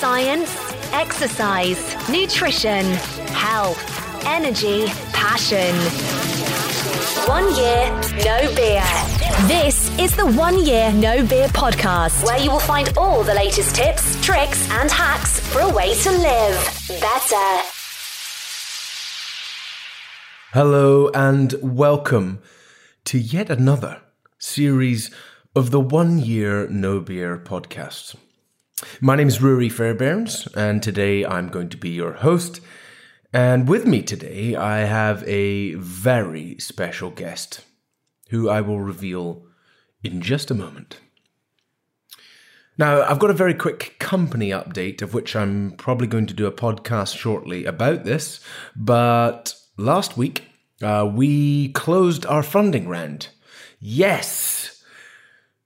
Science, exercise, nutrition, health, energy, passion. One year, no beer. This is the One Year No Beer podcast, where you will find all the latest tips, tricks, and hacks for a way to live better. Hello and welcome to yet another series of the One Year No Beer podcast. My name is Ruari Fairbairns, and today I'm going to be your host. And with me today, I have a very special guest who I will reveal in just a moment. Now, I've got a very quick company update, of which I'm probably going to do a podcast shortly about this. But last week, uh, we closed our funding round. Yes!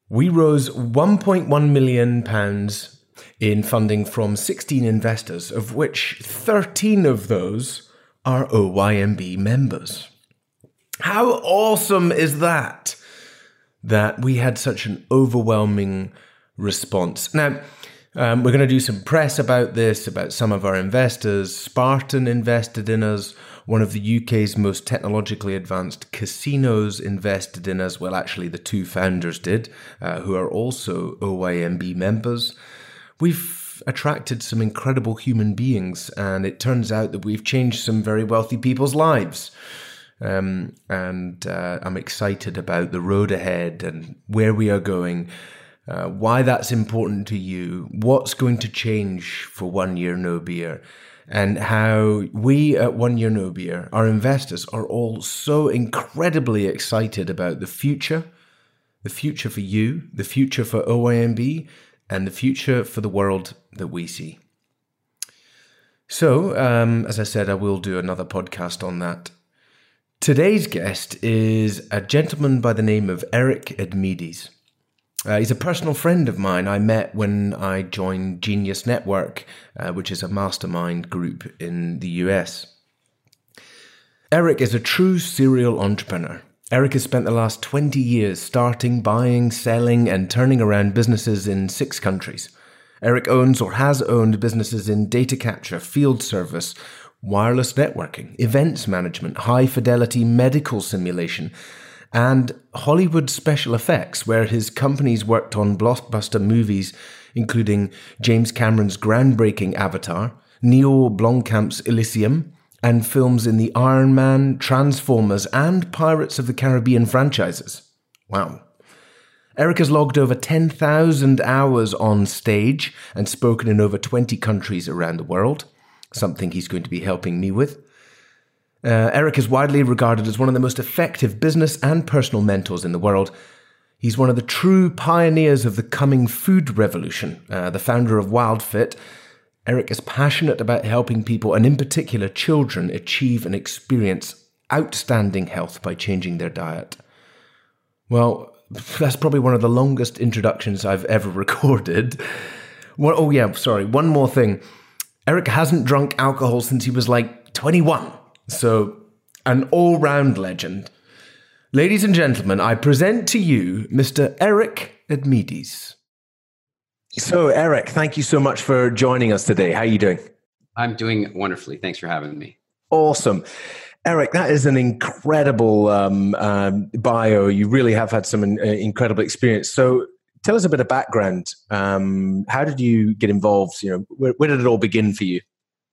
We rose 1.1 million pounds in funding from 16 investors, of which 13 of those are OYNB members. How awesome is that? That we had such an overwhelming response. Now, um, we're going to do some press about this, about some of our investors. Spartan invested in us. One of the UK's most technologically advanced casinos invested in us. Well, actually, the two founders did, uh, who are also OYNB members we've attracted some incredible human beings, and it turns out that we've changed some very wealthy people's lives. Um, and uh, I'm excited about the road ahead and where we are going, uh, why that's important to you, what's going to change for One Year No Beer, and how we at One Year No Beer, our investors, are all so incredibly excited about the future, the future for you, the future for OYNB, and the future for the world that we see. So, um, as I said, I will do another podcast on that. Today's guest is a gentleman by the name of Eric Edmeades. Uh, he's a personal friend of mine I met when I joined Genius Network, uh, which is a mastermind group in the US. Eric is a true serial entrepreneur. Eric has spent the last 20 years starting, buying, selling, and turning around businesses in six countries. Eric owns or has owned businesses in data capture, field service, wireless networking, events management, high fidelity medical simulation, and Hollywood special effects, where his companies worked on blockbuster movies including James Cameron's groundbreaking Avatar, Neil Blomkamp's Elysium, and films in the Iron Man, Transformers, and Pirates of the Caribbean franchises. Wow. Eric has logged over 10,000 hours on stage and spoken in over 20 countries around the world, something he's going to be helping me with. Uh, Eric is widely regarded as one of the most effective business and personal mentors in the world. He's one of the true pioneers of the coming food revolution, uh, the founder of WildFit, Eric is passionate about helping people, and in particular children, achieve and experience outstanding health by changing their diet. Well, that's probably one of the longest introductions I've ever recorded. Well, oh, yeah, sorry. One more thing. Eric hasn't drunk alcohol since he was like 21. So, an all round legend. Ladies and gentlemen, I present to you Mr. Eric Edmeades. So, Eric, thank you so much for joining us today. How are you doing? I'm doing wonderfully. Thanks for having me. Awesome. Eric, that is an incredible um, um, bio. You really have had some uh, incredible experience. So, tell us a bit of background. Um, how did you get involved? You know, where, where did it all begin for you?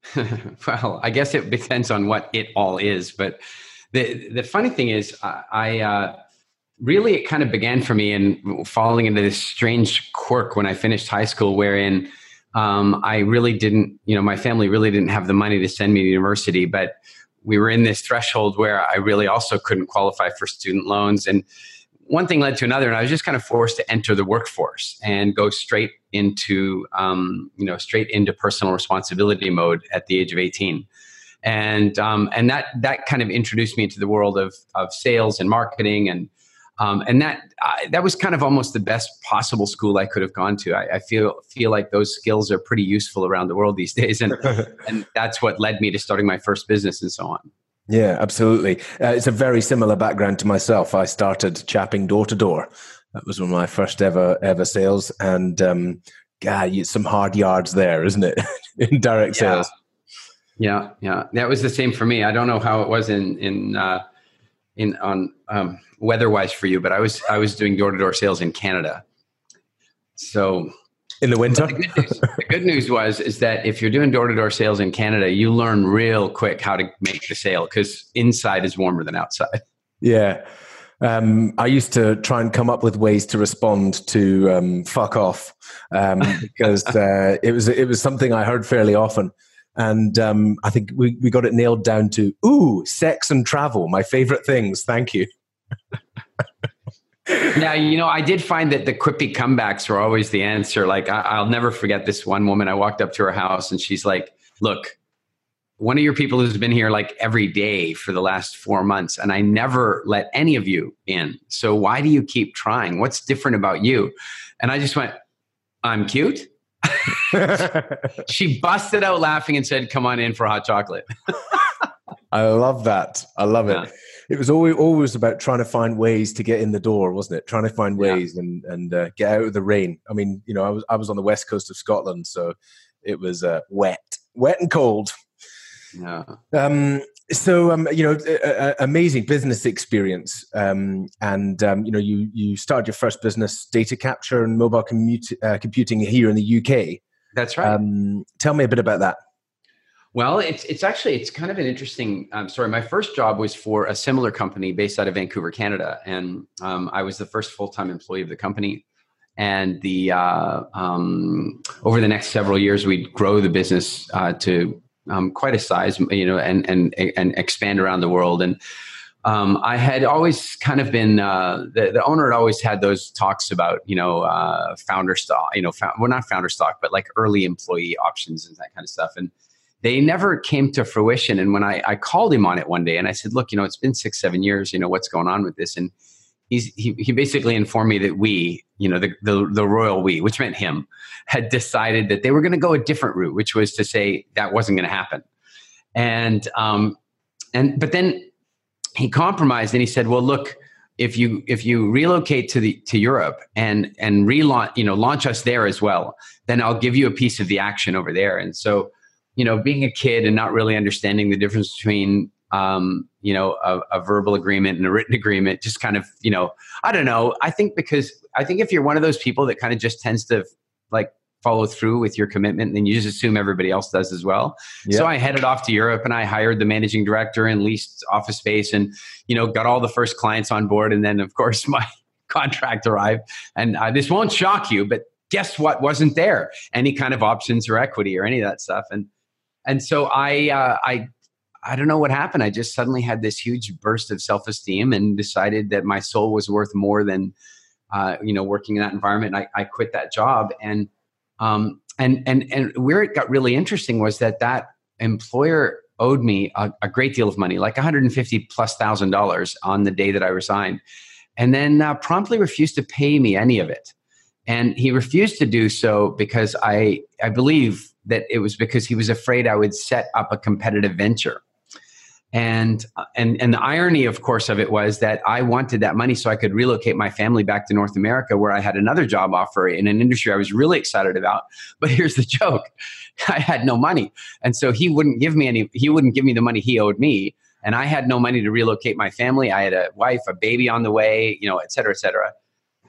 well, I guess it depends on what it all is. But the the funny thing is, I, I uh, really it kind of began for me in falling into this strange quirk when I finished high school, wherein um, I really didn't, you know, my family really didn't have the money to send me to university, but we were in this threshold where I really also couldn't qualify for student loans. And one thing led to another, and I was just kind of forced to enter the workforce and go straight into, um, you know, straight into personal responsibility mode at the age of 18 and um, and that that kind of introduced me into the world of of sales and marketing and um, and that uh, that was kind of almost the best possible school I could have gone to. I, I, feel feel like those skills are pretty useful around the world these days, and and that's what led me to starting my first business and so on. Yeah, absolutely. Uh, it's a very similar background to myself. I started chapping door to door. That was one of my first ever ever sales, and um, God, you, some hard yards there, isn't it? in direct yeah. sales. Yeah, yeah, that was the same for me. I don't know how it was in in uh, in on um, weather-wise for you, but I was I was doing door-to-door sales in Canada. So in the winter. The good, news, the good, news, was is that if you're doing door-to-door sales in Canada, you learn real quick how to make the sale because inside is warmer than outside. Yeah. Um, I used to try and come up with ways to respond to um, "fuck off" um, because uh, it was it was something I heard fairly often, and um, I think we we got it nailed down to "ooh, sex and travel, my favorite things." Thank you. yeah, you know, I did find that the quippy comebacks were always the answer. Like, I, will never forget this one woman. I walked up to her house and she's like, Look, one of your people who's been here like every day for the last four months, and I never let any of you in. So why do you keep trying? What's different about you? And I just went, I'm cute. she busted out laughing and said, Come on in for hot chocolate. I love that. I love it. Yeah it was always always about trying to find ways to get in the door, wasn't it? Trying to find ways yeah. and and uh, get out of the rain. I mean, you know, I was I was on the west coast of Scotland, so it was uh, wet, wet and cold. Yeah. Um, so um, you know, a, a, amazing business experience, um, and um, you know, you you started your first business, data capture and mobile commute, uh, computing here in the UK. That's right. Um, tell me a bit about that. Well, it's it's actually it's kind of an interesting um, story. My first job was for a similar company based out of Vancouver, Canada, and um, I was the first full time employee of the company. And the uh, um, over the next several years, we'd grow the business uh, to um, quite a size, you know, and and and expand around the world. And um, I had always kind of been uh, the, the owner had always had those talks about you know uh, founder stock, you know, found, well not founder stock, but like early employee options and that kind of stuff. And they never came to fruition. And when I, I called him on it one day and I said, look, you know, it's been six, seven years, you know, what's going on with this? And he's, he, he basically informed me that we, you know, the, the, the royal we, which meant him, had decided that they were going to go a different route, which was to say that wasn't going to happen. And, um, and, but then he compromised and he said, well, look, if you if you relocate to the to Europe and and relaunch you know launch us there as well, then I'll give you a piece of the action over there. And so you know, being a kid and not really understanding the difference between, um, you know, a, a, verbal agreement and a written agreement, just kind of, you know, I don't know. I think because I think if you're one of those people that kind of just tends to like follow through with your commitment, then you just assume everybody else does as well. So I headed off to Europe and I hired the managing director and leased office space and, you know, got all the first clients on board. And then, of course, my contract arrived. And uh, this won't shock you, but guess what wasn't there? Any kind of options or equity or any of that stuff. And and so I, uh, I, I don't know what happened. I just suddenly had this huge burst of self esteem and decided that my soul was worth more than, uh, you know, working in that environment. I, I quit that job, and um, and and and where it got really interesting was that that employer owed me a, a great deal of money, like 150 plus thousand dollars, on the day that I resigned, and then uh, promptly refused to pay me any of it. And he refused to do so because I, I believe that it was because he was afraid I would set up a competitive venture. And, and, and the irony, of course, of it was that I wanted that money so I could relocate my family back to North America, where I had another job offer in an industry I was really excited about. But here's the joke I had no money. And so he wouldn't give me any, he wouldn't give me the money he owed me. And I had no money to relocate my family. I had a wife, a baby on the way, you know, et cetera, et cetera.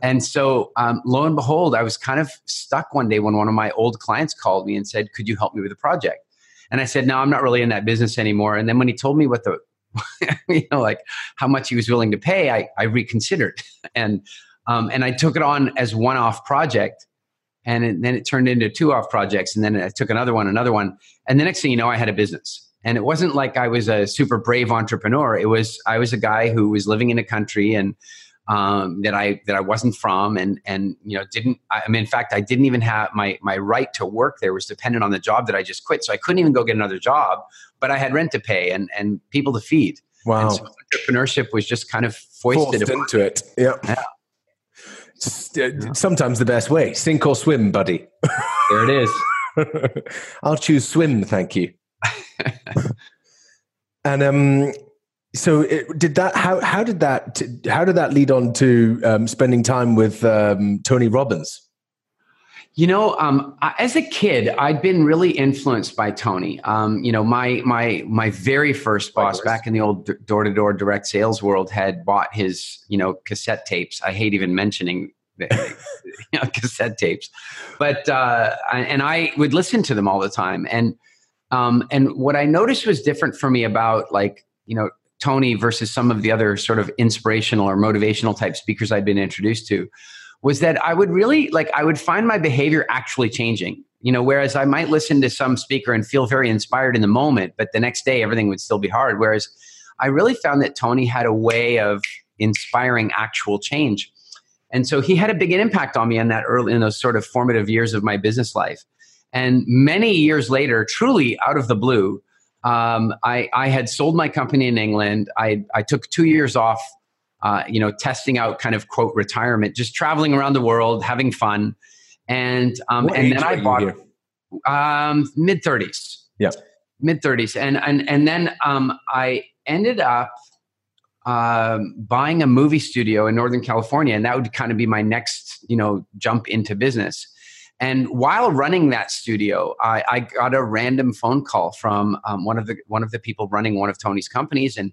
And so, um, lo and behold, I was kind of stuck one day when one of my old clients called me and said, Could you help me with a project? And I said, No, I'm not really in that business anymore. And then when he told me what the, you know, like how much he was willing to pay, I, I reconsidered. and, um, and I took it on as one off project. And it, then it turned into two off projects. And then I took another one, another one. And the next thing you know, I had a business. And it wasn't like I was a super brave entrepreneur. It was, I was a guy who was living in a country and um, that I that I wasn't from, and and you know didn't. I mean, in fact, I didn't even have my my right to work there was dependent on the job that I just quit, so I couldn't even go get another job. But I had rent to pay and and people to feed. Wow, so entrepreneurship was just kind of foisted into it. Yeah. yeah. Uh, sometimes the best way, sink or swim, buddy. there it is. I'll choose swim, thank you. and um, so it, did that? How how did that? How did that lead on to um, spending time with um, Tony Robbins? You know, um, as a kid, I'd been really influenced by Tony. Um, you know, my my my very first boss back in the old door to door direct sales world had bought his you know cassette tapes. I hate even mentioning you know, cassette tapes, but uh, and I would listen to them all the time. And um, and what I noticed was different for me about like you know Tony versus some of the other sort of inspirational or motivational type speakers I'd been introduced to was that I would really like I would find my behavior actually changing. You know, whereas I might listen to some speaker and feel very inspired in the moment, but the next day everything would still be hard. Whereas I really found that Tony had a way of inspiring actual change. And so he had a big impact on me in that early in those sort of formative years of my business life. And many years later, truly out of the blue, um, I, I had sold my company in England. I, I took two years off uh, you know, testing out kind of quote retirement, just traveling around the world, having fun. And um, and then I bought um, mid thirties. Yeah, mid thirties, and and and then um, I ended up um, buying a movie studio in Northern California, and that would kind of be my next you know jump into business. And while running that studio, I, I got a random phone call from um, one of the one of the people running one of Tony's companies, and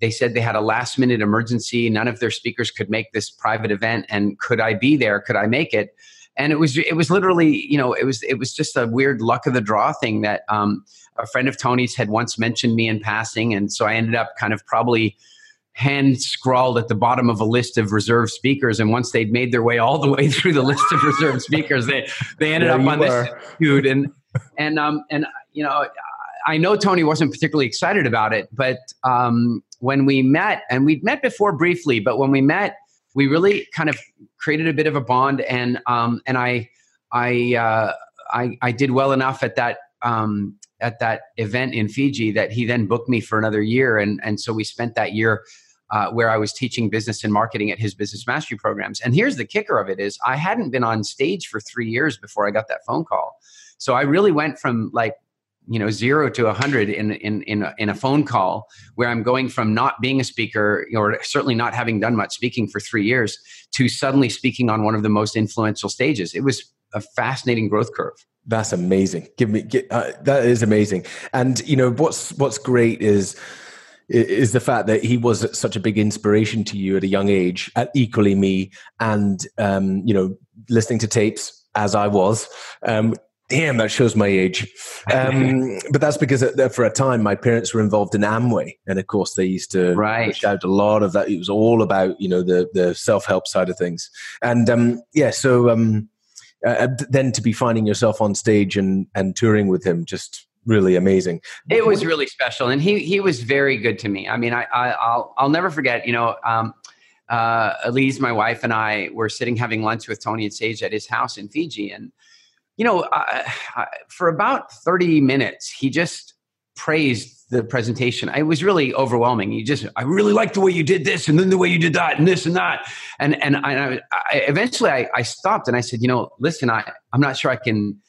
they said they had a last minute emergency. None of their speakers could make this private event, and could I be there? Could I make it? And it was it was literally you know it was it was just a weird luck of the draw thing that um, a friend of Tony's had once mentioned me in passing, and so I ended up kind of probably hand scrawled at the bottom of a list of reserve speakers and once they'd made their way all the way through the list of reserve speakers they they ended up on this dude and and um and you know I know Tony wasn't particularly excited about it, but um, when we met, and we'd met before briefly, but when we met, we really kind of created a bit of a bond, and um, and I I, uh, I I did well enough at that um, at that event in Fiji that he then booked me for another year, and and so we spent that year. Uh, where I was teaching business and marketing at his business mastery programs. And here's the kicker of it is I hadn't been on stage for three years before I got that phone call. So I really went from like you know zero to a hundred in in in a, in a phone call where I'm going from not being a speaker or certainly not having done much speaking for three years to suddenly speaking on one of the most influential stages. It was a fascinating growth curve. That's amazing. Give me get, uh, that is amazing. And you know what's what's great is is the fact that he was such a big inspiration to you at a young age, at equally me, and um, you know listening to tapes as I was, um, Damn, that shows my age. Um, but that's because for a time my parents were involved in Amway, and of course they used to right. out a lot of that. It was all about you know the the self help side of things, and um, yeah. So um, uh, uh then to be finding yourself on stage and and touring with him, just really amazing. It was really special, and he he was very good to me. I mean, I, I will I'll never forget. You know. Um, uh, Elise, my wife, and I were sitting having lunch with Tony and Sage at his house in Fiji, and you know, I, I, for about 30 minutes, he just praised the presentation. It was really overwhelming. You just, I really like the way you did this, and then the way you did that, and this and that, and and I, I eventually I, I, stopped and I said, you know, listen, I I'm not sure I can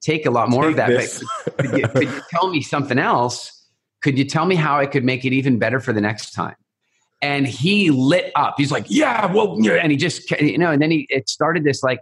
take a lot more take of that. But could you, could you tell me something else? Could you tell me how I could make it even better for the next time? And he lit up. He's like, yeah, well, yeah. and he just, you know, and then he it started this like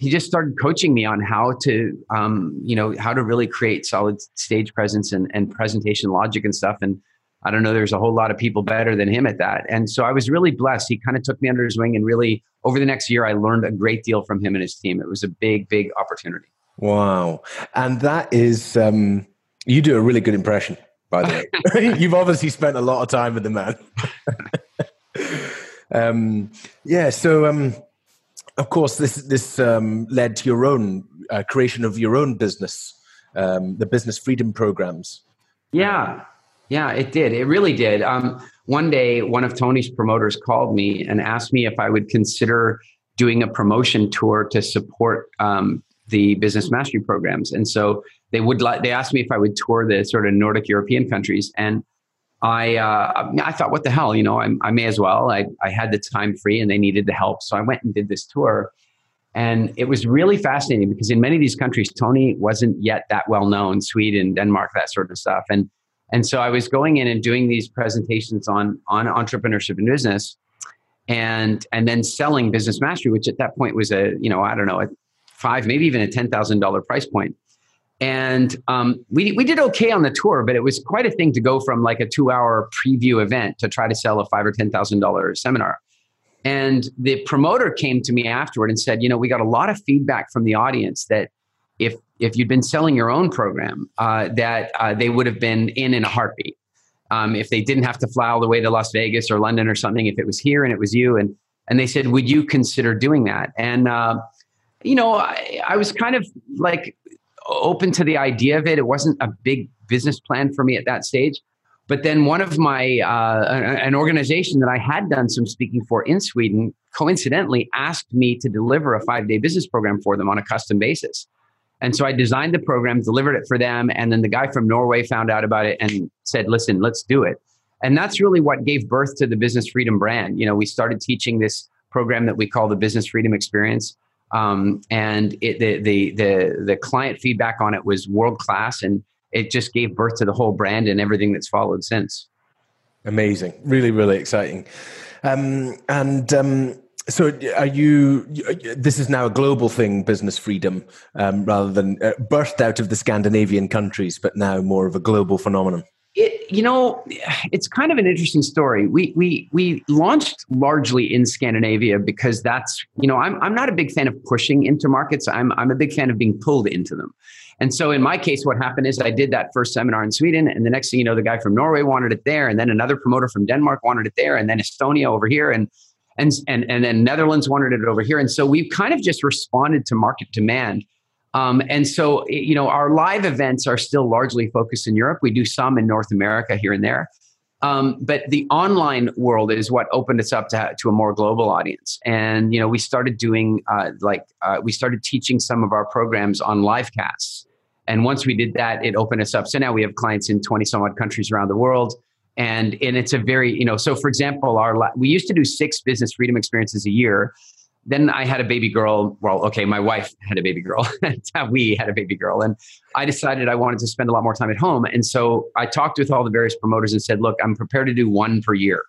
he just started coaching me on how to um, you know how to really create solid stage presence and, and presentation logic and stuff and i don't know there's a whole lot of people better than him at that and so i was really blessed he kind of took me under his wing and really over the next year i learned a great deal from him and his team it was a big big opportunity wow and that is um, you do a really good impression by the way you've obviously spent a lot of time with the man um, yeah so um, of course, this this um, led to your own uh, creation of your own business, um, the business freedom programs. Yeah, yeah, it did. It really did. Um, one day, one of Tony's promoters called me and asked me if I would consider doing a promotion tour to support um, the business mastery programs. And so they would like they asked me if I would tour the sort of Nordic European countries and I uh, I thought, what the hell, you know, I, I may as well. I, I had the time free and they needed the help. So I went and did this tour. And it was really fascinating because in many of these countries, Tony wasn't yet that well known, Sweden, Denmark, that sort of stuff. And and so I was going in and doing these presentations on on entrepreneurship and business and and then selling business mastery, which at that point was a, you know, I don't know, a five, maybe even a $10,000 price point. And um, we, we did okay on the tour, but it was quite a thing to go from like a two hour preview event to try to sell a five or $10,000 seminar. And the promoter came to me afterward and said, you know, we got a lot of feedback from the audience that if if you'd been selling your own program, uh, that uh, they would have been in in a heartbeat. Um, if they didn't have to fly all the way to Las Vegas or London or something, if it was here and it was you, and and they said, would you consider doing that? And uh, you know, I, I was kind of like open to the idea of it. It wasn't a big business plan for me at that stage. But then one of my, uh, an organization that I had done some speaking for in Sweden, coincidentally asked me to deliver a five day business program for them on a custom basis. And so I designed the program, delivered it for them. And then the guy from Norway found out about it and said, listen, let's do it. And that's really what gave birth to the Business Freedom brand. You know, we started teaching this program that we call the Business Freedom Experience. Um, and it, the, the, the, the client feedback on it was world class. And it just gave birth to the whole brand and everything that's followed since. Amazing. Really, really exciting. Um, and, um, so, are you? This is now a global thing, business freedom, um, rather than uh, birthed out of the Scandinavian countries, but now more of a global phenomenon. It, you know, it's kind of an interesting story. We we we launched largely in Scandinavia because that's you know I'm I'm not a big fan of pushing into markets. I'm I'm a big fan of being pulled into them. And so in my case, what happened is I did that first seminar in Sweden, and the next thing you know, the guy from Norway wanted it there, and then another promoter from Denmark wanted it there, and then Estonia over here, and and and and then Netherlands wanted it over here, and so we've kind of just responded to market demand. Um, and so, you know, our live events are still largely focused in Europe. We do some in North America here and there. Um, but the online world is what opened us up to, to a more global audience. And, you know, we started doing uh, like, uh, we started teaching some of our programs on live casts. And once we did that, it opened us up. So now we have clients in 20 some odd countries around the world and and it's a very you know so for example our we used to do six business freedom experiences a year then i had a baby girl well okay my wife had a baby girl we had a baby girl and i decided i wanted to spend a lot more time at home and so i talked with all the various promoters and said look i'm prepared to do one per year.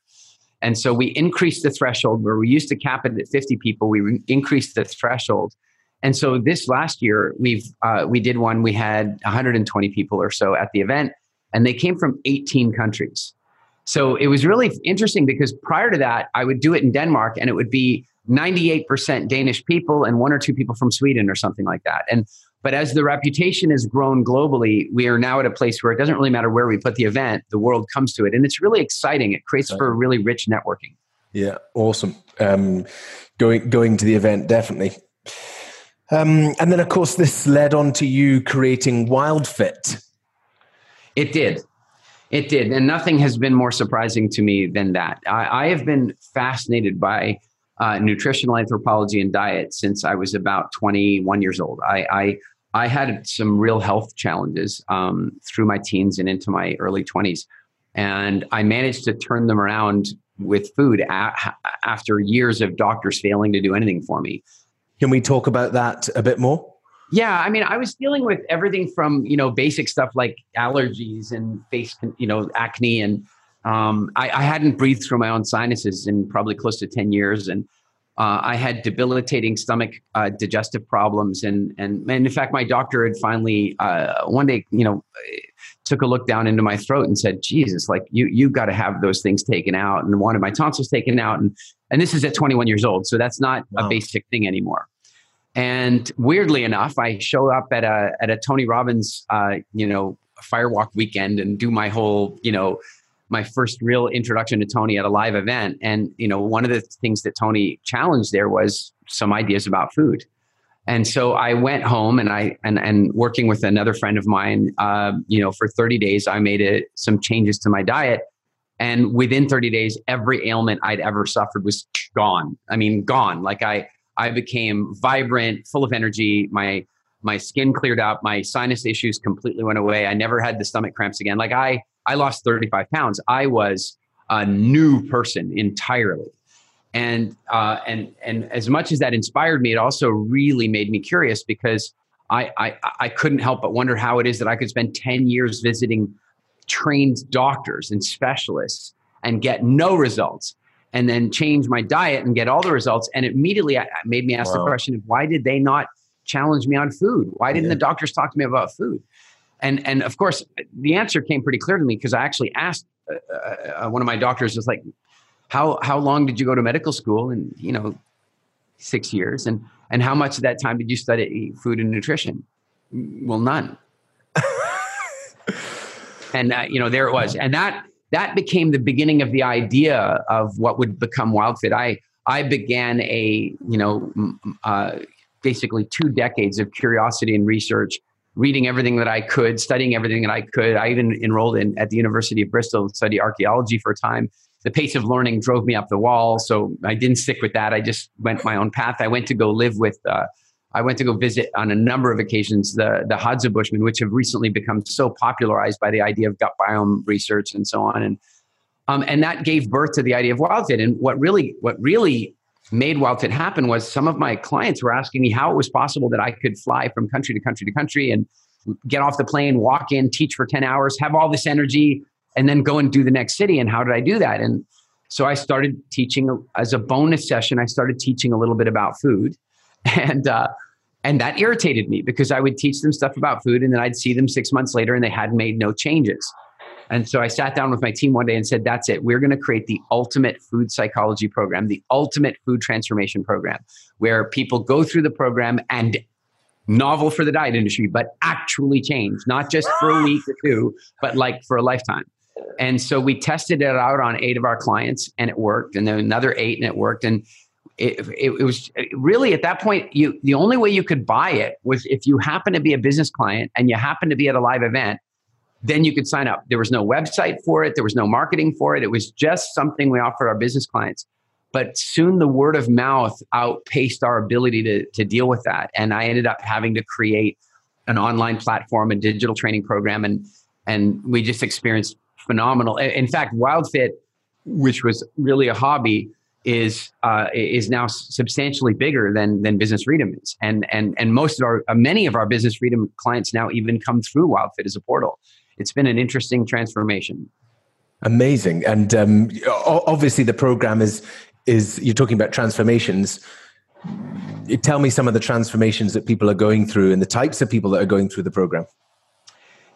And so we increased the threshold where we used to cap it at 50 people we increased the threshold. And so this last year we've uh, we did one we had 120 people or so at the event and they came from 18 countries. So it was really interesting because prior to that, I would do it in Denmark and it would be 98% Danish people and one or two people from Sweden or something like that. And but as the reputation has grown globally, we are now at a place where it doesn't really matter where we put the event, the world comes to it. And it's really exciting. It creates for a really rich networking. Yeah, awesome. Um, going going to the event, definitely. Um, and then, of course, this led on to you creating WildFit. It did. It did. And nothing has been more surprising to me than that. I, I have been fascinated by uh, nutritional anthropology and diet since I was about 21 years old. I, I, I had some real health challenges um, through my teens and into my early 20s. And I managed to turn them around with food a- after years of doctors failing to do anything for me. Can we talk about that a bit more? Yeah, I mean, I was dealing with everything from you know basic stuff like allergies and face, you know, acne, and um, I, I, hadn't breathed through my own sinuses in probably close to ten years, and uh, I had debilitating stomach uh, digestive problems, and, and and in fact, my doctor had finally uh, one day, you know, took a look down into my throat and said, "Jesus, like you you got to have those things taken out," and wanted my tonsils taken out, and and this is at 21 years old, so that's not wow. a basic thing anymore. And weirdly enough, I show up at a at a Tony Robbins, uh, you know, firewalk weekend and do my whole, you know, my first real introduction to Tony at a live event. And you know, one of the things that Tony challenged there was some ideas about food. And so I went home and I and and working with another friend of mine, uh, you know, for 30 days, I made it some changes to my diet. And within 30 days, every ailment I'd ever suffered was gone. I mean, gone. Like I I became vibrant, full of energy. My my skin cleared up. My sinus issues completely went away. I never had the stomach cramps again. Like I I lost 35 pounds. I was a new person entirely. And uh, and and as much as that inspired me, it also really made me curious because I, I I couldn't help but wonder how it is that I could spend 10 years visiting trained doctors and specialists and get no results and then change my diet and get all the results. And immediately I, made me ask wow. the question of why did they not challenge me on food? Why didn't yeah. the doctors talk to me about food? And and of course, the answer came pretty clear to me because I actually asked uh, uh, one of my doctors, was like, "How how long did you go to medical school?" And you know, six years. And and how much of that time did you study food and nutrition? Well, none. and uh, you know, there it was, and that that became the beginning of the idea of what would become WildFit. I I began a you know uh, basically two decades of curiosity and research, reading everything that I could, studying everything that I could. I even enrolled in at the University of Bristol to study archaeology for a time. The pace of learning drove me up the wall, so I didn't stick with that. I just went my own path. I went to go live with. Uh, I went to go visit on a number of occasions the the Hadza Bushmen, which have recently become so popularized by the idea of gut biome research and so on. And um, and that gave birth to the idea of WildFit. And what really what really made WildFit happen was some of my clients were asking me how it was possible that I could fly from country to country to country and get off the plane, walk in, teach for 10 hours, have all this energy, and then go and do the next city. And how did I do that? And so I started teaching as a bonus session. I started teaching a little bit about food, and uh, and that irritated me because I would teach them stuff about food, and then I'd see them six months later, and they had made no changes. And so I sat down with my team one day and said, That's it. We're going to create the ultimate food psychology program, the ultimate food transformation program, where people go through the program and novel for the diet industry, but actually change, not just for a week or two, but like for a lifetime. And so we tested it out on eight of our clients and it worked. And then another eight and it worked. And it, it, it, was really at that point, you the only way you could buy it was if you happen to be a business client and you happen to be at a live event then you could sign up. There was no website for it, there was no marketing for it. It was just something we offered our business clients. But soon the word of mouth outpaced our ability to, to deal with that. And I ended up having to create an online platform, a digital training program, and and we just experienced phenomenal. In fact, WildFit, which was really a hobby, is uh, is now substantially bigger than than Business Freedom is, and and and most of our many of our Business Freedom clients now even come through WildFit as a portal it's been an interesting transformation. Amazing, and um, obviously the program is is you're talking about transformations. Tell me some of the transformations that people are going through and the types of people that are going through the program.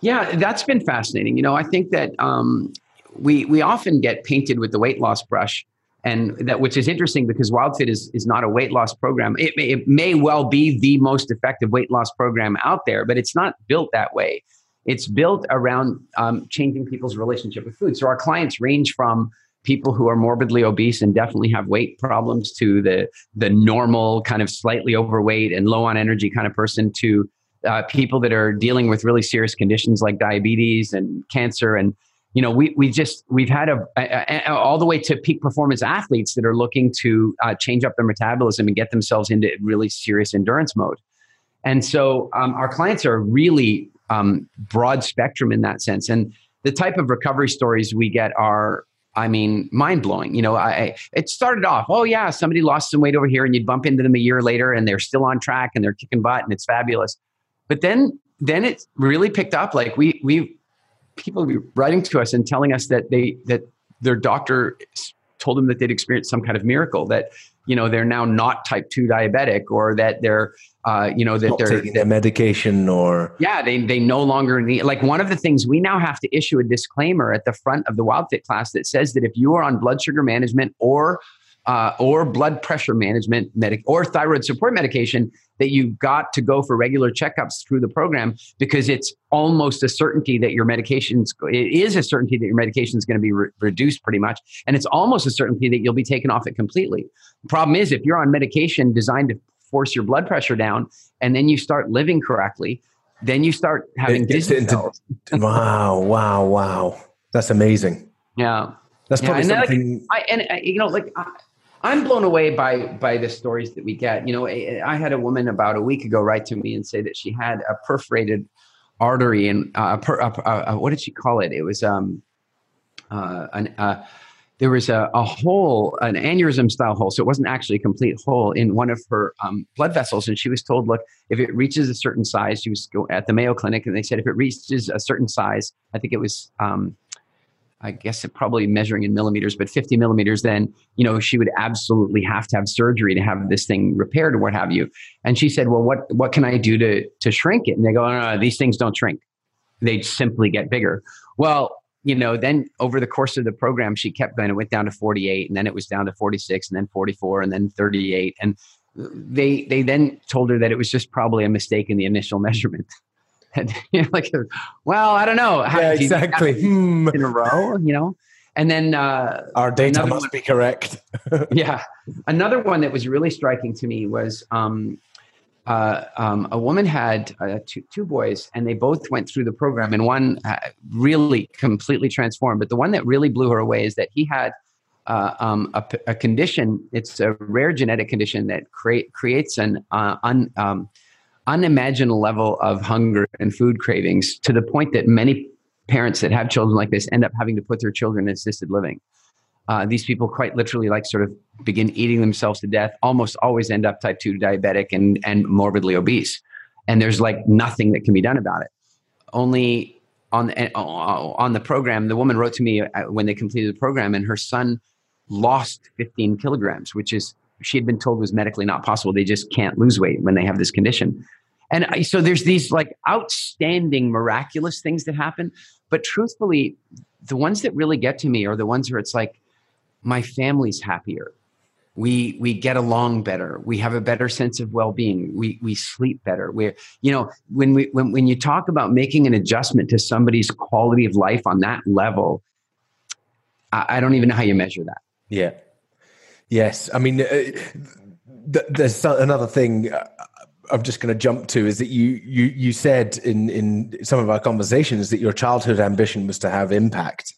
Yeah, that's been fascinating. You know, I think that um, we we often get painted with the weight loss brush, and that which is interesting because WildFit is is not a weight loss program. It may, it may well be the most effective weight loss program out there, but it's not built that way. It's built around um, changing people's relationship with food. So our clients range from people who are morbidly obese and definitely have weight problems to the the normal kind of slightly overweight and low on energy kind of person to uh, people that are dealing with really serious conditions like diabetes and cancer and you know we we just we've had a, a, a all the way to peak performance athletes that are looking to uh, change up their metabolism and get themselves into really serious endurance mode and so um, our clients are really um, broad spectrum in that sense. And the type of recovery stories we get are I mean, mind blowing. You know, I it started off, oh yeah, somebody lost some weight over here, and you'd bump into them a year later, and they're still on track and they're kicking butt, and it's fabulous. But then, then it really picked up. Like we we people be writing to us and telling us that they that their doctor told them that they'd experienced some kind of miracle that you know they're now not type two diabetic or that they're uh, you know that Not they're taking their medication or yeah they they no longer need like one of the things we now have to issue a disclaimer at the front of the WildFit class that says that if you are on blood sugar management or uh, or blood pressure management medic or thyroid support medication that you've got to go for regular checkups through the program because it's almost a certainty that your medications it is a certainty that your medication is going to be re- reduced pretty much and it's almost a certainty that you'll be taken off it completely the problem is if you're on medication designed to force your blood pressure down, and then you start living correctly, then you start having cells. wow, wow, wow. That's amazing. Yeah. That's probably yeah, and something. Like, I, and uh, you know, like I, I'm blown away by by the stories that we get. You know, I, had a woman about a week ago write to me and say that she had a perforated artery and uh, per, uh, uh, what did she call it? It was um, uh, an uh, there was a, a hole, an aneurysm style hole. So it wasn't actually a complete hole in one of her um, blood vessels. And she was told, look, if it reaches a certain size, she was at the Mayo Clinic, and they said if it reaches a certain size, I think it was um, I guess it probably measuring in millimeters, but 50 millimeters, then, you know, she would absolutely have to have surgery to have this thing repaired or what have you. And she said, well, what, what can I do to, to shrink it? And they go, no, no, these things don't shrink. They simply get bigger. Well, you know, then over the course of the program, she kept going. It went down to 48 and then it was down to 46 and then 44 and then 38. And they, they then told her that it was just probably a mistake in the initial measurement. And you know, like, well, I don't know. How, yeah, exactly. Hmm. In a row, you know. And then uh, our data must one, be correct. yeah, another one that was really striking to me was um, uh, um, a woman had uh, two, two, boys, and they both went through the program, and one uh, really completely transformed. But the one that really blew her away is that he had uh, um, a, a, condition. It's a rare genetic condition that create, creates an uh, un, um, unimaginable level of hunger and food cravings to the point that many parents that have children like this end up having to put their children in assisted living. Uh, these people quite literally like sort of begin eating themselves to death, almost always end up type 2 diabetic and, and morbidly obese. And there's like nothing that can be done about it. Only on, uh, on the program, the woman wrote to me uh, when they completed the program, and her son lost 15 kilograms, which is she had been told was medically not possible. They just can't lose weight when they have this condition. And so there's these like outstanding, miraculous things that happen. But truthfully, the ones that really get to me are the ones where it's like, my family's happier. We we get along better. We have a better sense of well-being. We we sleep better. We're you know when we when when you talk about making an adjustment to somebody's quality of life on that level, I, I don't even know how you measure that. Yeah. Yes, I mean, uh, th- there's another thing uh, I'm just going to jump to is that you you you said in in some of our conversations that your childhood ambition was to have impact.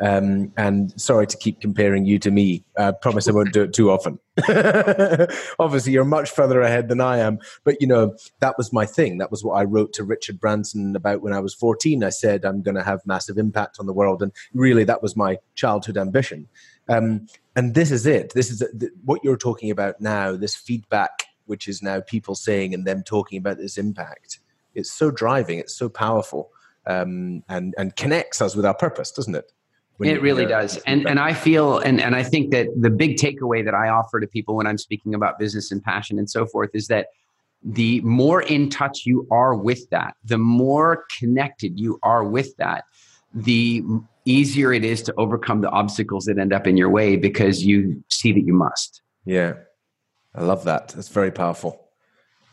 Um, and sorry to keep comparing you to me. I promise I won't do it too often. Obviously, you're much further ahead than I am. But, you know, that was my thing. That was what I wrote to Richard Branson about when I was 14. I said, I'm going to have massive impact on the world. And really, that was my childhood ambition. Um, and this is it. This is what you're talking about now. This feedback, which is now people saying and them talking about this impact. It's so driving. It's so powerful, um, and and connects us with our purpose, doesn't it? it really does. And and I feel and and I think that the big takeaway that I offer to people when I'm speaking about business and passion and so forth is that the more in touch you are with that, the more connected you are with that, the easier it is to overcome the obstacles that end up in your way because you see that you must. Yeah. I love that. That's very powerful.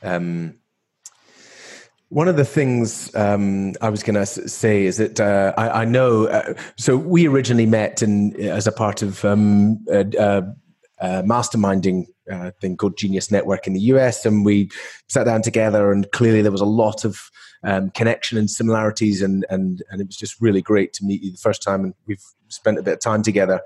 Um, one of the things um, I was going to say is that uh, I, I, know. Uh, so we originally met in as a part of um, a, a, masterminding uh, thing called Genius Network in the US, and we sat down together. And clearly, there was a lot of um, connection and similarities, and and and it was just really great to meet you the first time, and we've spent a bit of time together.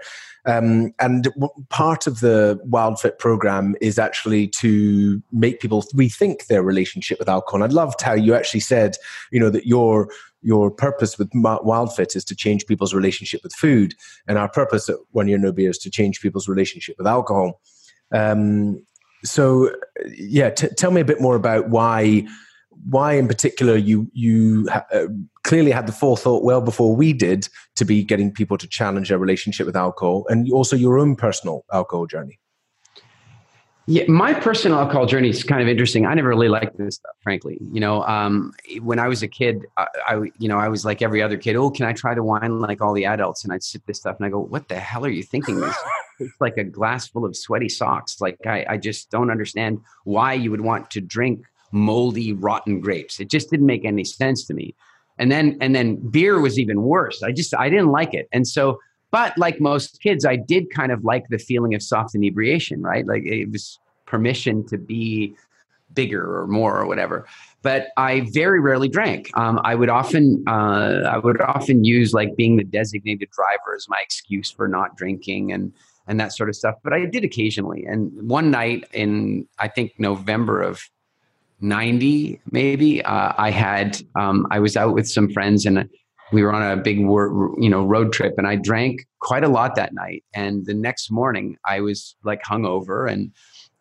Um, and part of the WildFit program is actually to make people rethink their relationship with alcohol. And I loved how you actually said, you know, that your your purpose with WildFit is to change people's relationship with food, and our purpose at One Year No Beer is to change people's relationship with alcohol. Um, so, yeah, t- tell me a bit more about why why in particular you you uh, clearly had the forethought well before we did to be getting people to challenge their relationship with alcohol and also your own personal alcohol journey yeah, my personal alcohol journey is kind of interesting. I never really liked this stuff, frankly. You know, um, when I was a kid, I, I, you know, I was like every other kid. Oh, can I try the wine like all the adults? And I'd sip this stuff, and I go, "What the hell are you thinking? This it's like a glass full of sweaty socks. Like I, I just don't understand why you would want to drink moldy, rotten grapes. It just didn't make any sense to me. And then and then beer was even worse. I just I didn't like it. And so, but like most kids, I did kind of like the feeling of soft inebriation, right? Like it was permission to be bigger or more or whatever. But I very rarely drank. Um, I would often uh, I would often use like being the designated driver as my excuse for not drinking and and that sort of stuff. But I did occasionally. And one night in I think November of 90 maybe uh, i had um, i was out with some friends and we were on a big you know road trip and i drank quite a lot that night and the next morning i was like hungover and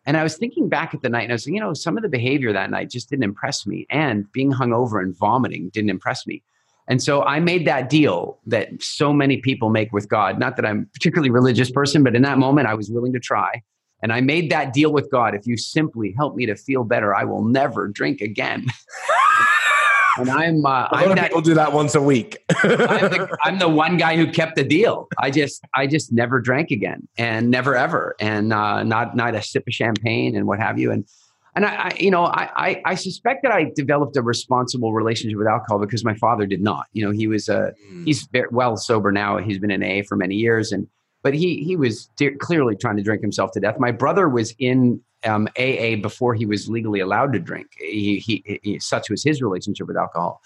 and i was thinking back at the night and i was you know some of the behavior that night just didn't impress me and being hungover and vomiting didn't impress me And so I made that deal that so many people make with God. Not that I'm a particularly religious person, but in that moment I was willing to try. And I made that deal with God. If you simply help me to feel better, I will never drink again. and I'm uh, a lot I'm of that, people do that once a week. I'm, the, I'm the one guy who kept the deal. I just I just never drank again, and never ever, and uh, not not a sip of champagne and what have you. And and I, I you know I, I, I suspect that I developed a responsible relationship with alcohol because my father did not. You know, he was a Mm. he's very well sober now. He's been in AA for many years, and but he he was de- clearly trying to drink himself to death. My brother was in um, AA before he was legally allowed to drink. He, he, he such was his relationship with alcohol.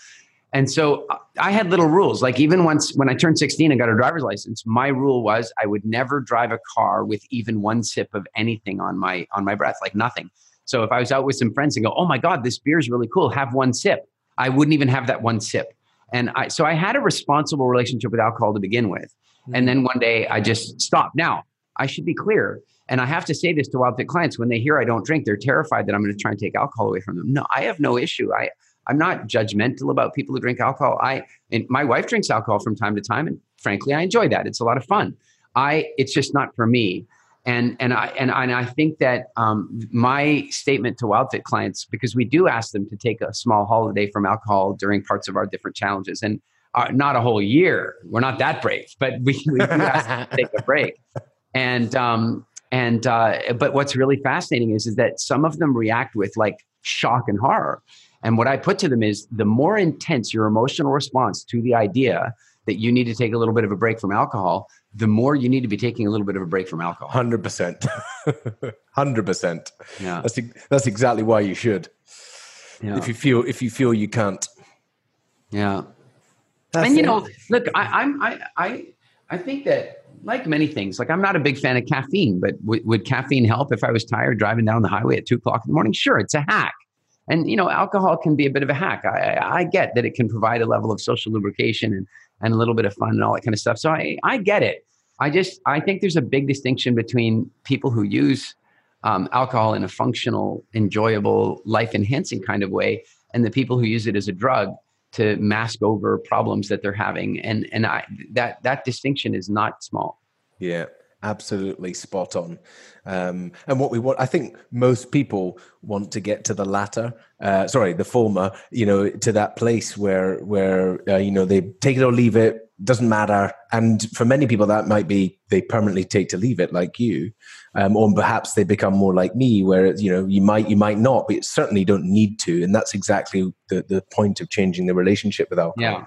And so uh, I had little rules. Like even once when I turned 16 and got a driver's license, my rule was I would never drive a car with even one sip of anything on my on my breath, like nothing. So if I was out with some friends and go, "Oh my god, this beer is really cool. Have one sip." I wouldn't even have that one sip. And I so I had a responsible relationship with alcohol to begin with. And then one day I just stopped. Now, I should be clear, and I have to say this to WildFit clients when they hear I don't drink, they're terrified that I'm going to try and take alcohol away from them. No, I have no issue. I I'm not judgmental about people who drink alcohol. I and my wife drinks alcohol from time to time, and frankly, I enjoy that. It's a lot of fun. I it's just not for me. And and I and, and I think that um, my statement to WildFit clients, because we do ask them to take a small holiday from alcohol during parts of our different challenges, and uh, not a whole year. We're not that brave, but we, we do them to take a break. And um, and uh, but what's really fascinating is is that some of them react with like shock and horror. And what I put to them is the more intense your emotional response to the idea that you need to take a little bit of a break from alcohol, the more you need to be taking a little bit of a break from alcohol. Hundred percent, hundred percent. Yeah. That's that's exactly why you should. Yeah. If you feel if you feel you can't. yeah. That's and you know, look, I, I'm I I I think that like many things, like I'm not a big fan of caffeine, but w- would caffeine help if I was tired driving down the highway at two o'clock in the morning? Sure, it's a hack. And you know, alcohol can be a bit of a hack. I, I, I get that it can provide a level of social lubrication and, and a little bit of fun and all that kind of stuff. So I, I get it. I just I think there's a big distinction between people who use um, alcohol in a functional, enjoyable, life enhancing kind of way, and the people who use it as a drug to mask over problems that they're having. And and I that that distinction is not small. Yeah, absolutely spot on. Um, and what we want, I think most people want to get to the latter. Uh, sorry, the former. You know, to that place where where uh, you know they take it or leave it. Doesn't matter. And for many people, that might be they permanently take to leave it, like you, um, or perhaps they become more like me, where you know you might you might not, but you certainly don't need to. And that's exactly the the point of changing the relationship with alcohol.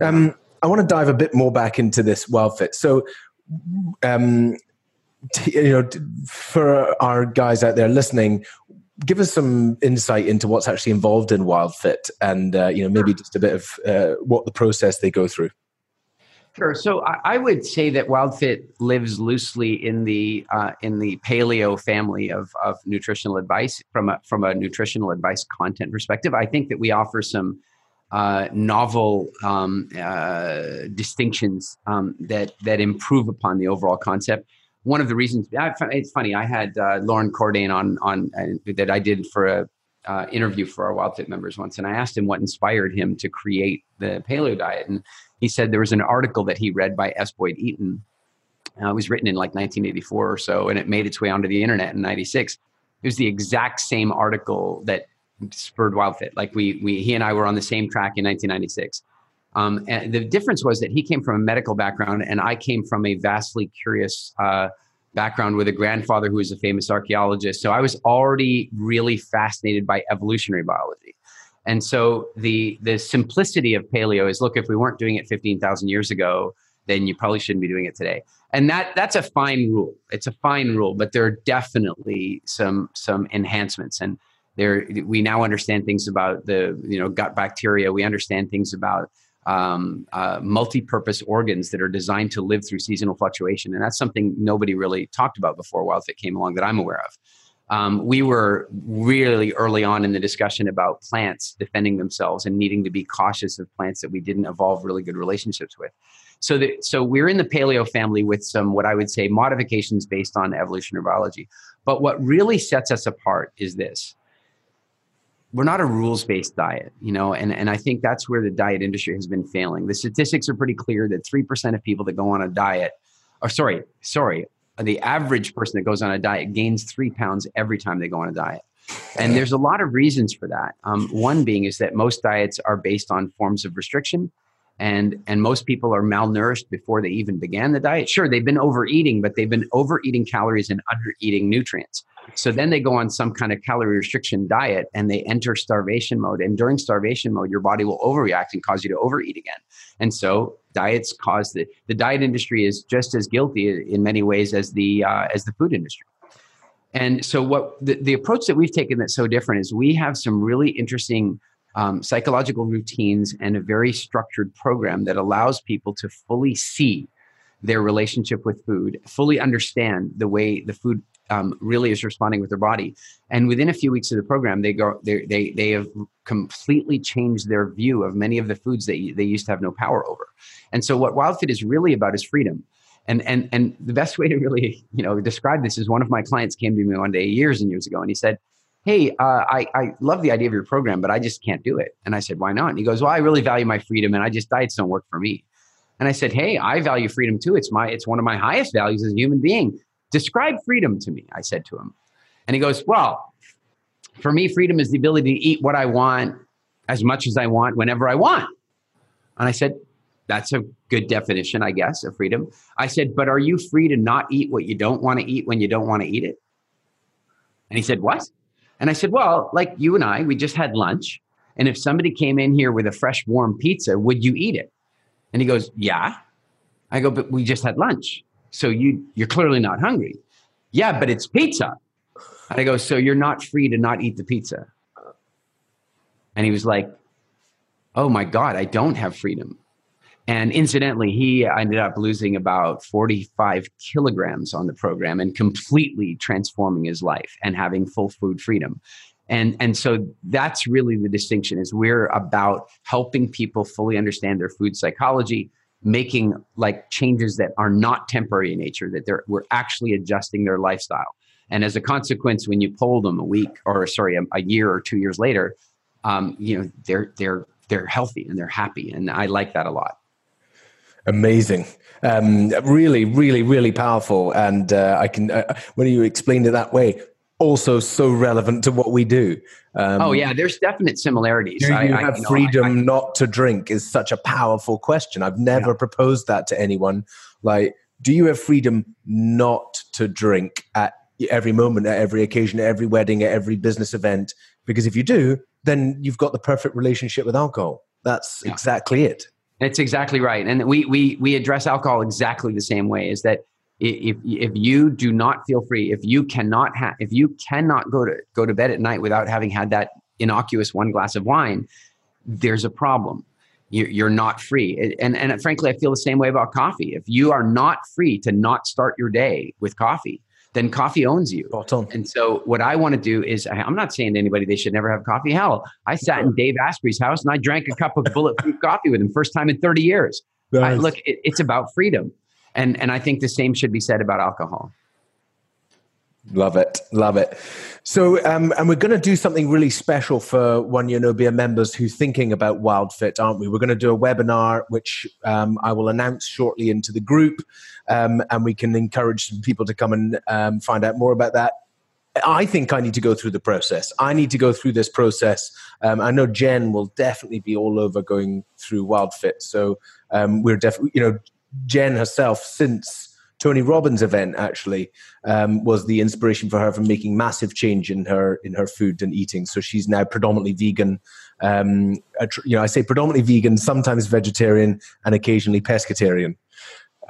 Yeah. Um, I want to dive a bit more back into this WildFit. So, um, t- you know, t- for our guys out there listening, give us some insight into what's actually involved in WildFit, and uh, you know, maybe just a bit of uh, what the process they go through. Sure. So I, I would say that WildFit lives loosely in the uh, in the paleo family of of nutritional advice from a from a nutritional advice content perspective. I think that we offer some uh, novel um, uh, distinctions um, that that improve upon the overall concept. One of the reasons I, it's funny. I had uh, Loren Cordain on on uh, that I did for a uh, interview for our WildFit members once, and I asked him what inspired him to create the paleo diet, and he said there was an article that he read by S. Boyd Eaton. Uh, it was written in like 1984 or so, and it made its way onto the internet in '96. It was the exact same article that spurred WildFit. Like we, we, he and I were on the same track in 1996. Um, and the difference was that he came from a medical background, and I came from a vastly curious uh, background with a grandfather who was a famous archaeologist. So I was already really fascinated by evolutionary biology. And so the the simplicity of paleo is look, if we weren't doing it 15,000 years ago, then you probably shouldn't be doing it today. And that that's a fine rule. It's a fine rule, but there are definitely some some enhancements. And there we now understand things about the you know gut bacteria. We understand things about um, uh, multi-purpose organs that are designed to live through seasonal fluctuation, and that's something nobody really talked about before WildFit came along that I'm aware of um, we were really early on in the discussion about plants defending themselves and needing to be cautious of plants that we didn't evolve really good relationships with. So, that, so we're in the paleo family with some what I would say modifications based on evolutionary biology. But what really sets us apart is this: we're not a rules based diet, you know, and, and I think that's where the diet industry has been failing. The statistics are pretty clear that 3% of people that go on a diet, or sorry, sorry, the average person that goes on a diet gains three pounds every time they go on a diet. And there's a lot of reasons for that. Um, one being is that most diets are based on forms of restriction and and most people are malnourished before they even began the diet. Sure they've been overeating but they've been overeating calories and undereating nutrients. So then they go on some kind of calorie restriction diet and they enter starvation mode. And during starvation mode your body will overreact and cause you to overeat again. And so diets cause the the diet industry is just as guilty in many ways as the uh, as the food industry. And so what the, the approach that we've taken that's so different is we have some really interesting um, psychological routines and a very structured program that allows people to fully see their relationship with food, fully understand the way the food um, really is responding with their body. And within a few weeks of the program, they go they they they have completely changed their view of many of the foods that they used to have no power over. And so, what WildFit is really about is freedom. And and and the best way to really you know describe this is one of my clients came to me one day years and years ago, and he said, hey, uh, I, I love the idea of your program, but I just can't do it. And I said, why not? And he goes, well, I really value my freedom and I just diets don't work for me. And I said, hey, I value freedom too. It's my, it's one of my highest values as a human being. Describe freedom to me, I said to him. And he goes, well, for me, freedom is the ability to eat what I want as much as I want whenever I want. And I said, that's a good definition, I guess, of freedom. I said, but are you free to not eat what you don't want to eat when you don't want to eat it? And he said, what? And I said, Well, like you and I, we just had lunch. And if somebody came in here with a fresh, warm pizza, would you eat it? And he goes, Yeah. I go, But we just had lunch. So you, you're clearly not hungry. Yeah, but it's pizza. And I go, So you're not free to not eat the pizza. And he was like, Oh my God, I don't have freedom. And incidentally, he ended up losing about 45 kilograms on the program and completely transforming his life and having full food freedom. And, and so that's really the distinction is we're about helping people fully understand their food psychology, making like changes that are not temporary in nature, that they're, we're actually adjusting their lifestyle. And as a consequence, when you poll them a week or sorry, a, a year or two years later, um, you know, they're, they're, they're healthy and they're happy. And I like that a lot. Amazing. Um, really, really, really powerful. And uh, I can, uh, when you explained it that way, also so relevant to what we do. Um, oh yeah, there's definite similarities. Do you I, have I, you freedom I, not to drink? Is such a powerful question. I've never yeah. proposed that to anyone. Like, do you have freedom not to drink at every moment, at every occasion, at every wedding, at every business event? Because if you do, then you've got the perfect relationship with alcohol. That's yeah. exactly it. That's exactly right. And we, we, we address alcohol exactly the same way is that if, if you do not feel free, if you cannot have, if you cannot go to, go to bed at night without having had that innocuous one glass of wine, there's a problem. You're, you're not free. And, and frankly, I feel the same way about coffee. If you are not free to not start your day with coffee, then coffee owns you. And so what I want to do is I'm not saying to anybody they should never have coffee. Hell, I sat in Dave Asprey's house and I drank a cup of bulletproof coffee with him first time in 30 years. Nice. I, look, it, it's about freedom. And and I think the same should be said about alcohol. Love it. Love it. So, um, and we're going to do something really special for One No members who thinking about WildFit, aren't we? We're going to do a webinar, which um, I will announce shortly into the group, um, and we can encourage people to come and um, find out more about that. I think I need to go through the process. I need to go through this process. Um, I know Jen will definitely be all over going through WildFit. So um, we're definitely, you know, Jen herself since Tony Robbins event actually um, was the inspiration for her for making massive change in her in her food and eating. So she's now predominantly vegan. Um, you know, I say predominantly vegan, sometimes vegetarian, and occasionally pescatarian.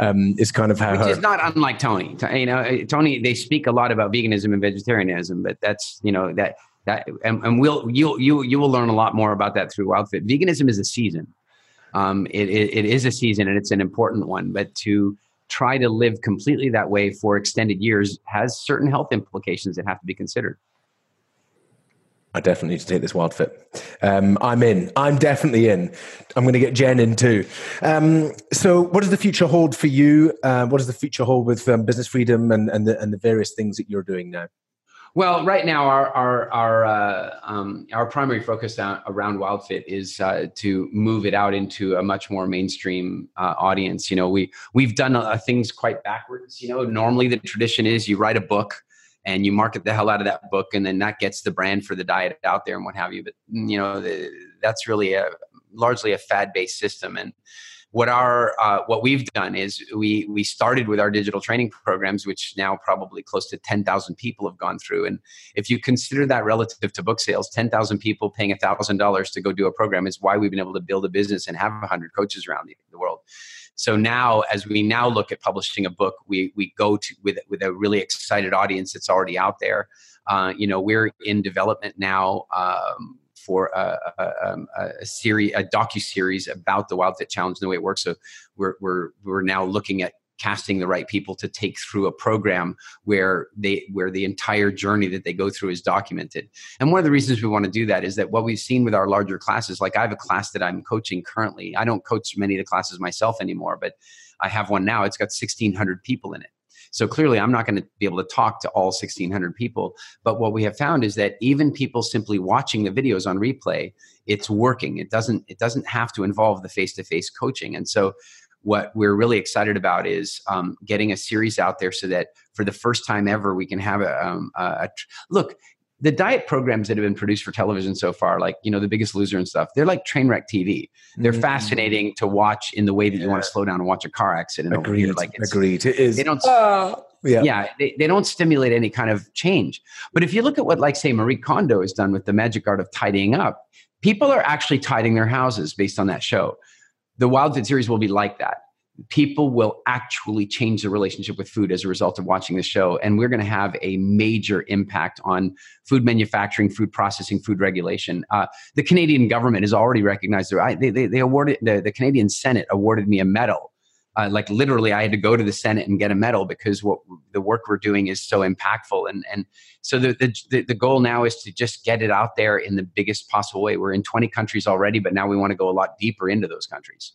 Um, is kind of how which her, is not unlike Tony. You know, uh, Tony they speak a lot about veganism and vegetarianism, but that's you know that that and, and we'll you you you will learn a lot more about that through WildFit. Veganism is a season. Um, it, it, it is a season and it's an important one, but to try to live completely that way for extended years has certain health implications that have to be considered. I definitely need to take this WildFit. Um, I'm in. I'm definitely in. I'm going to get Jen in too. Um, so, what does the future hold for you? Uh, what does the future hold with um, business freedom and, and, the, and the various things that you're doing now? Well, right now our our our uh, um, our primary focus around WildFit is uh, to move it out into a much more mainstream uh, audience. You know, we we've done uh, things quite backwards. You know, normally the tradition is you write a book and you market the hell out of that book, and then that gets the brand for the diet out there and what have you. But you know, the, that's really a largely a fad based system and what our uh, what we've done is we we started with our digital training programs which now probably close to 10,000 people have gone through. And if you consider that relative to book sales 10,000 people paying $1,000 to go do a program is why we've been able to build a business and have 100 coaches around the, the world. So now as we now look at publishing a book we we go to with with a really excited audience that's already out there. Uh, you know we're in development now um, for a, a, um, a series, a docu series about the WildFit Challenge and the way it works. So we're we're we're now looking at casting the right people to take through a program where they where the entire journey that they go through is documented. And one of the reasons we want to do that is that what we've seen with our larger classes like i have a class that i'm coaching currently. I don't coach many of the classes myself anymore but i have one now. It's got 1600 people in it so clearly, I'm not going to be able to talk to all 1,600 people. But what we have found is that even people simply watching the videos on replay, it's working. It doesn't. It doesn't have to involve the face-to-face coaching. And so, what we're really excited about is um, getting a series out there so that for the first time ever, we can have a, um, a, a look the diet programs that have been produced for television so far, like you know, the Biggest Loser and stuff, they're like train wreck TV. They're mm-hmm. fascinating to watch in the way that yeah. you want to slow down and watch a car accident. Agreed. Like agreed. It is. They don't. Uh, yeah. Yeah. They, they don't stimulate any kind of change. But if you look at what, like, say, Marie Kondo has done with the magic art of tidying up, people are actually tidying their houses based on that show. The WildFit series will be like that people will actually change their relationship with food as a result of watching the show. And we're going to have a major impact on food manufacturing, food processing, food regulation. Uh, the Canadian government has already recognized their, they, they, they awarded, the, the Canadian Senate awarded me a medal. Uh, like literally, I had to go to the Senate and get a medal because what the work we're doing is so impactful. And and so the, the the goal now is to just get it out there in the biggest possible way. We're in 20 countries already, but now we want to go a lot deeper into those countries.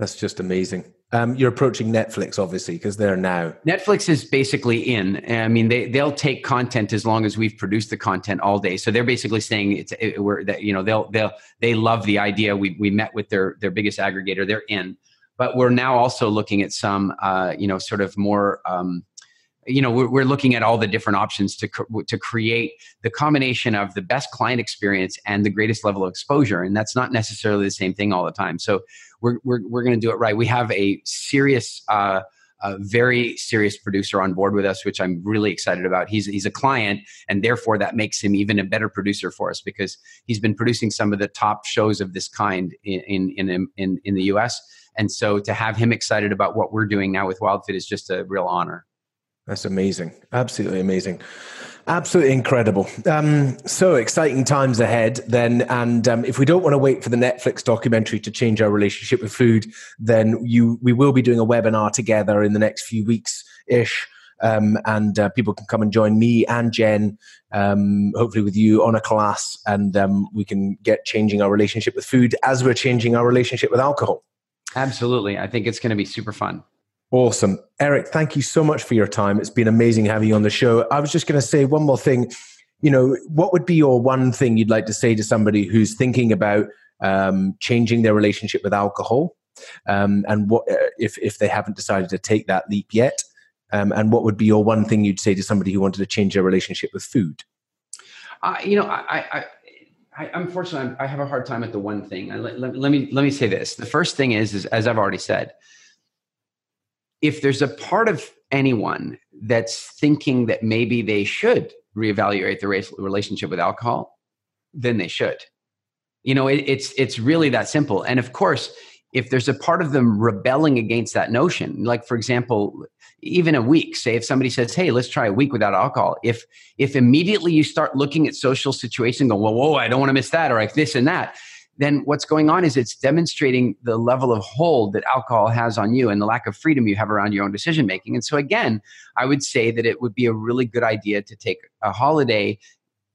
That's just amazing. Um, you're approaching Netflix, obviously, because they're now. Netflix is basically in. I mean, they they'll take content as long as we've produced the content all day. So they're basically saying it's it, we're that you know they'll they'll they love the idea. We we met with their their biggest aggregator. They're in, but we're now also looking at some uh, you know sort of more. Um, you know we're, we're looking at all the different options to to create the combination of the best client experience and the greatest level of exposure and that's not necessarily the same thing all the time so we're, we're, we're going to do it right. We have a serious, uh, a very serious producer on board with us, which I'm really excited about. He's he's a client, and therefore that makes him even a better producer for us because he's been producing some of the top shows of this kind in in in in, the U.S. And so to have him excited about what we're doing now with WildFit is just a real honor. That's amazing, absolutely amazing. Absolutely incredible. Um, so exciting times ahead then. And um, if we don't want to wait for the Netflix documentary to change our relationship with food, then you we will be doing a webinar together in the next few weeks ish. Um, and uh, people can come and join me and Jen, um, hopefully with you on a class, and um, we can get changing our relationship with food as we're changing our relationship with alcohol. Absolutely. I think it's going to be super fun. Awesome. Eric, thank you so much for your time. It's been amazing having you on the show. I was just going to say one more thing. You know, what would be your one thing you'd like to say to somebody who's thinking about um, changing their relationship with alcohol? Um, and what uh, if, if they haven't decided to take that leap yet? Um, and what would be your one thing you'd say to somebody who wanted to change their relationship with food? Uh, you know, I, I, I, unfortunately, I have a hard time at the one thing. I, let, let, let, me let me say this. The first thing is, is as I've already said, if there's a part of anyone that's thinking that maybe they should reevaluate their relationship with alcohol, then they should. You know, it, it's it's really that simple. And of course, if there's a part of them rebelling against that notion, like for example, even a week, say if somebody says, "Hey, let's try a week without alcohol," if if immediately you start looking at social situation, go, "Well, whoa, I don't want to miss that," or like this and that, then what's going on is it's demonstrating the level of hold that alcohol has on you and the lack of freedom you have around your own decision making. And so, again, I would say that it would be a really good idea to take a holiday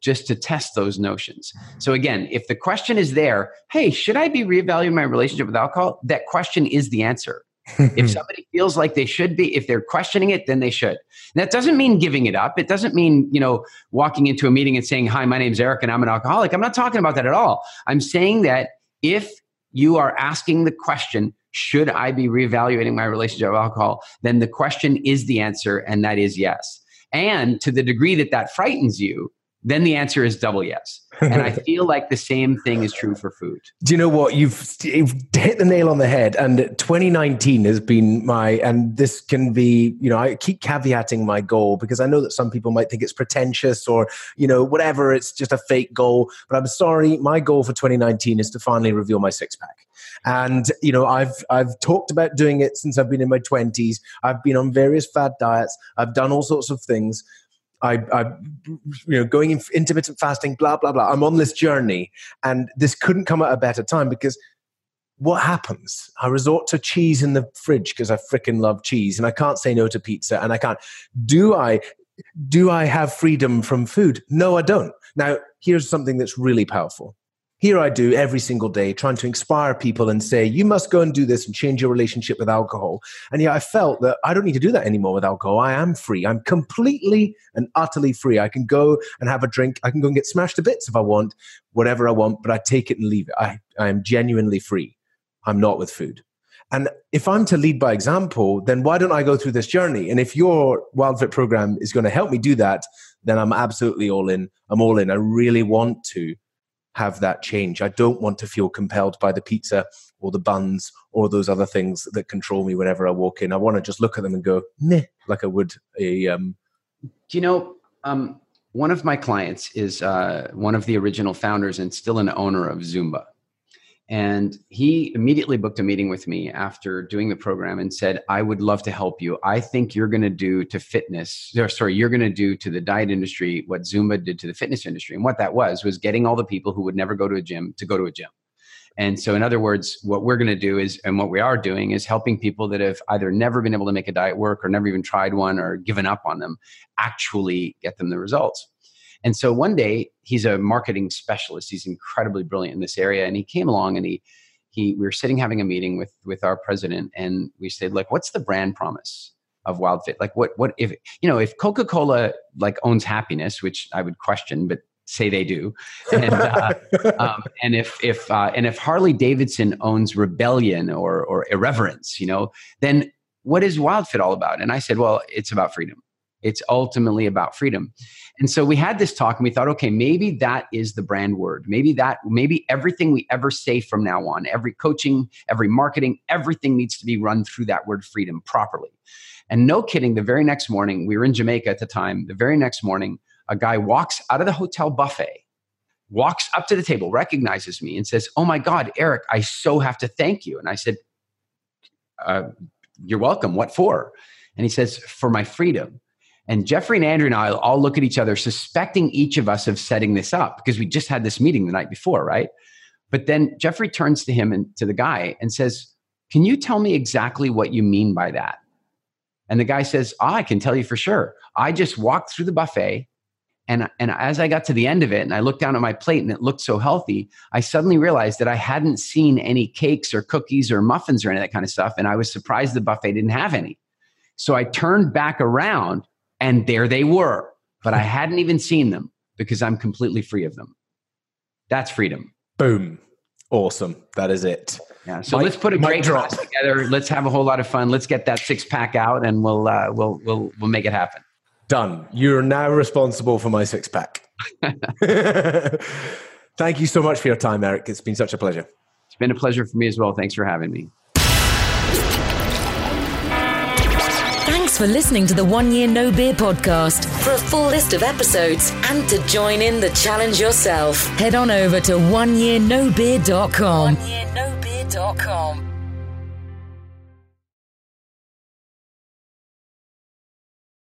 just to test those notions. So, again, if the question is there, hey, should I be reevaluating my relationship with alcohol? That question is the answer. if somebody feels like they should be, if they're questioning it, then they should. And that doesn't mean giving it up. It doesn't mean, you know, walking into a meeting and saying, Hi, my name's Eric and I'm an alcoholic. I'm not talking about that at all. I'm saying that if you are asking the question, should I be reevaluating my relationship with alcohol? Then the question is the answer, and that is yes. And to the degree that that frightens you, then the answer is double yes. And I feel like the same thing is true for food. Do you know what? You've, you've, hit the nail on the head. And 2019 has been my, and this can be, you know, I keep caveating my goal because I know that some people might think it's pretentious or, you know, whatever, it's just a fake goal. But I'm sorry, my goal for 2019 is to finally reveal my six pack. And, you know, I've, I've talked about doing it since I've been in my 20s. I've been on various fad diets, I've done all sorts of things. I, I, you know, going in intermittent fasting, blah blah blah. I'm on this journey, and this couldn't come at a better time because what happens? I resort to cheese in the fridge because I freaking love cheese, and I can't say no to pizza, and I can't. Do I? Do I have freedom from food? No, I don't. Now, here's something that's really powerful here I do every single day trying to inspire people and say, you must go and do this and change your relationship with alcohol. And yet I felt that I don't need to do that anymore with alcohol. I am free. I'm completely and utterly free. I can go and have a drink. I can go and get smashed to bits if I want, whatever I want, but I take it and leave it. I, I am genuinely free. I'm not with food. And if I'm to lead by example, then why don't I go through this journey? And if your WildFit program is going to help me do that, then I'm absolutely all in. I'm all in. I really want to have that change. I don't want to feel compelled by the pizza or the buns or those other things that control me whenever I walk in. I want to just look at them and go, meh, like I would a. Um... Do you know, um, one of my clients is uh, one of the original founders and still an owner of Zumba. And he immediately booked a meeting with me after doing the program and said, I would love to help you. I think you're going to do to fitness, or sorry, you're going to do to the diet industry what Zumba did to the fitness industry. And what that was, was getting all the people who would never go to a gym to go to a gym. And so, in other words, what we're going to do is, and what we are doing is helping people that have either never been able to make a diet work or never even tried one or given up on them actually get them the results. And so one day he's a marketing specialist. He's incredibly brilliant in this area. And he came along and he he we were sitting having a meeting with with our president and we said, like, what's the brand promise of WildFit? Like what what if you know if Coca-Cola like owns happiness, which I would question, but say they do. And, uh, um, and if if uh, and if Harley Davidson owns rebellion or or irreverence, you know, then what is WildFit all about? And I said, well, it's about freedom. It's ultimately about freedom. And so we had this talk and we thought, okay, maybe that is the brand word. Maybe that, maybe everything we ever say from now on, every coaching, every marketing, everything needs to be run through that word freedom properly. And no kidding, the very next morning, we were in Jamaica at the time, the very next morning, a guy walks out of the hotel buffet walks up to the table, recognizes me, and says, Oh my God, Eric, I so have to thank you. And I said, uh, You're welcome. What for? And he says, For my freedom. And Jeffrey and Andrew and I all look at each other, suspecting each of us of setting this up because we just had this meeting the night before, right? But then Jeffrey turns to him and to the guy and says, Can you tell me exactly what you mean by that? And the guy says, oh, I can tell you for sure. I just walked through the buffet. And, and as I got to the end of it and I looked down at my plate and it looked so healthy, I suddenly realized that I hadn't seen any cakes or cookies or muffins or any of that kind of stuff. And I was surprised the buffet didn't have any. So I turned back around and there they were, but I hadn't even seen them because I'm completely free of them. That's freedom. Boom. Awesome. That is it. Yeah. So let's put a great drop together. Let's have a whole lot of fun. Let's get that six pack out, and we'll uh, we'll we'll we'll make it happen. Done. You're now responsible for my six pack. Thank you so much for your time, Eric. It's been such a pleasure. It's been a pleasure for me as well. Thanks for having me. Thanks for listening to the One Year No Beer podcast. For a full list of episodes and to join in the challenge yourself, head on over to oneyearnobeer.com. Oneyearnobeer.com.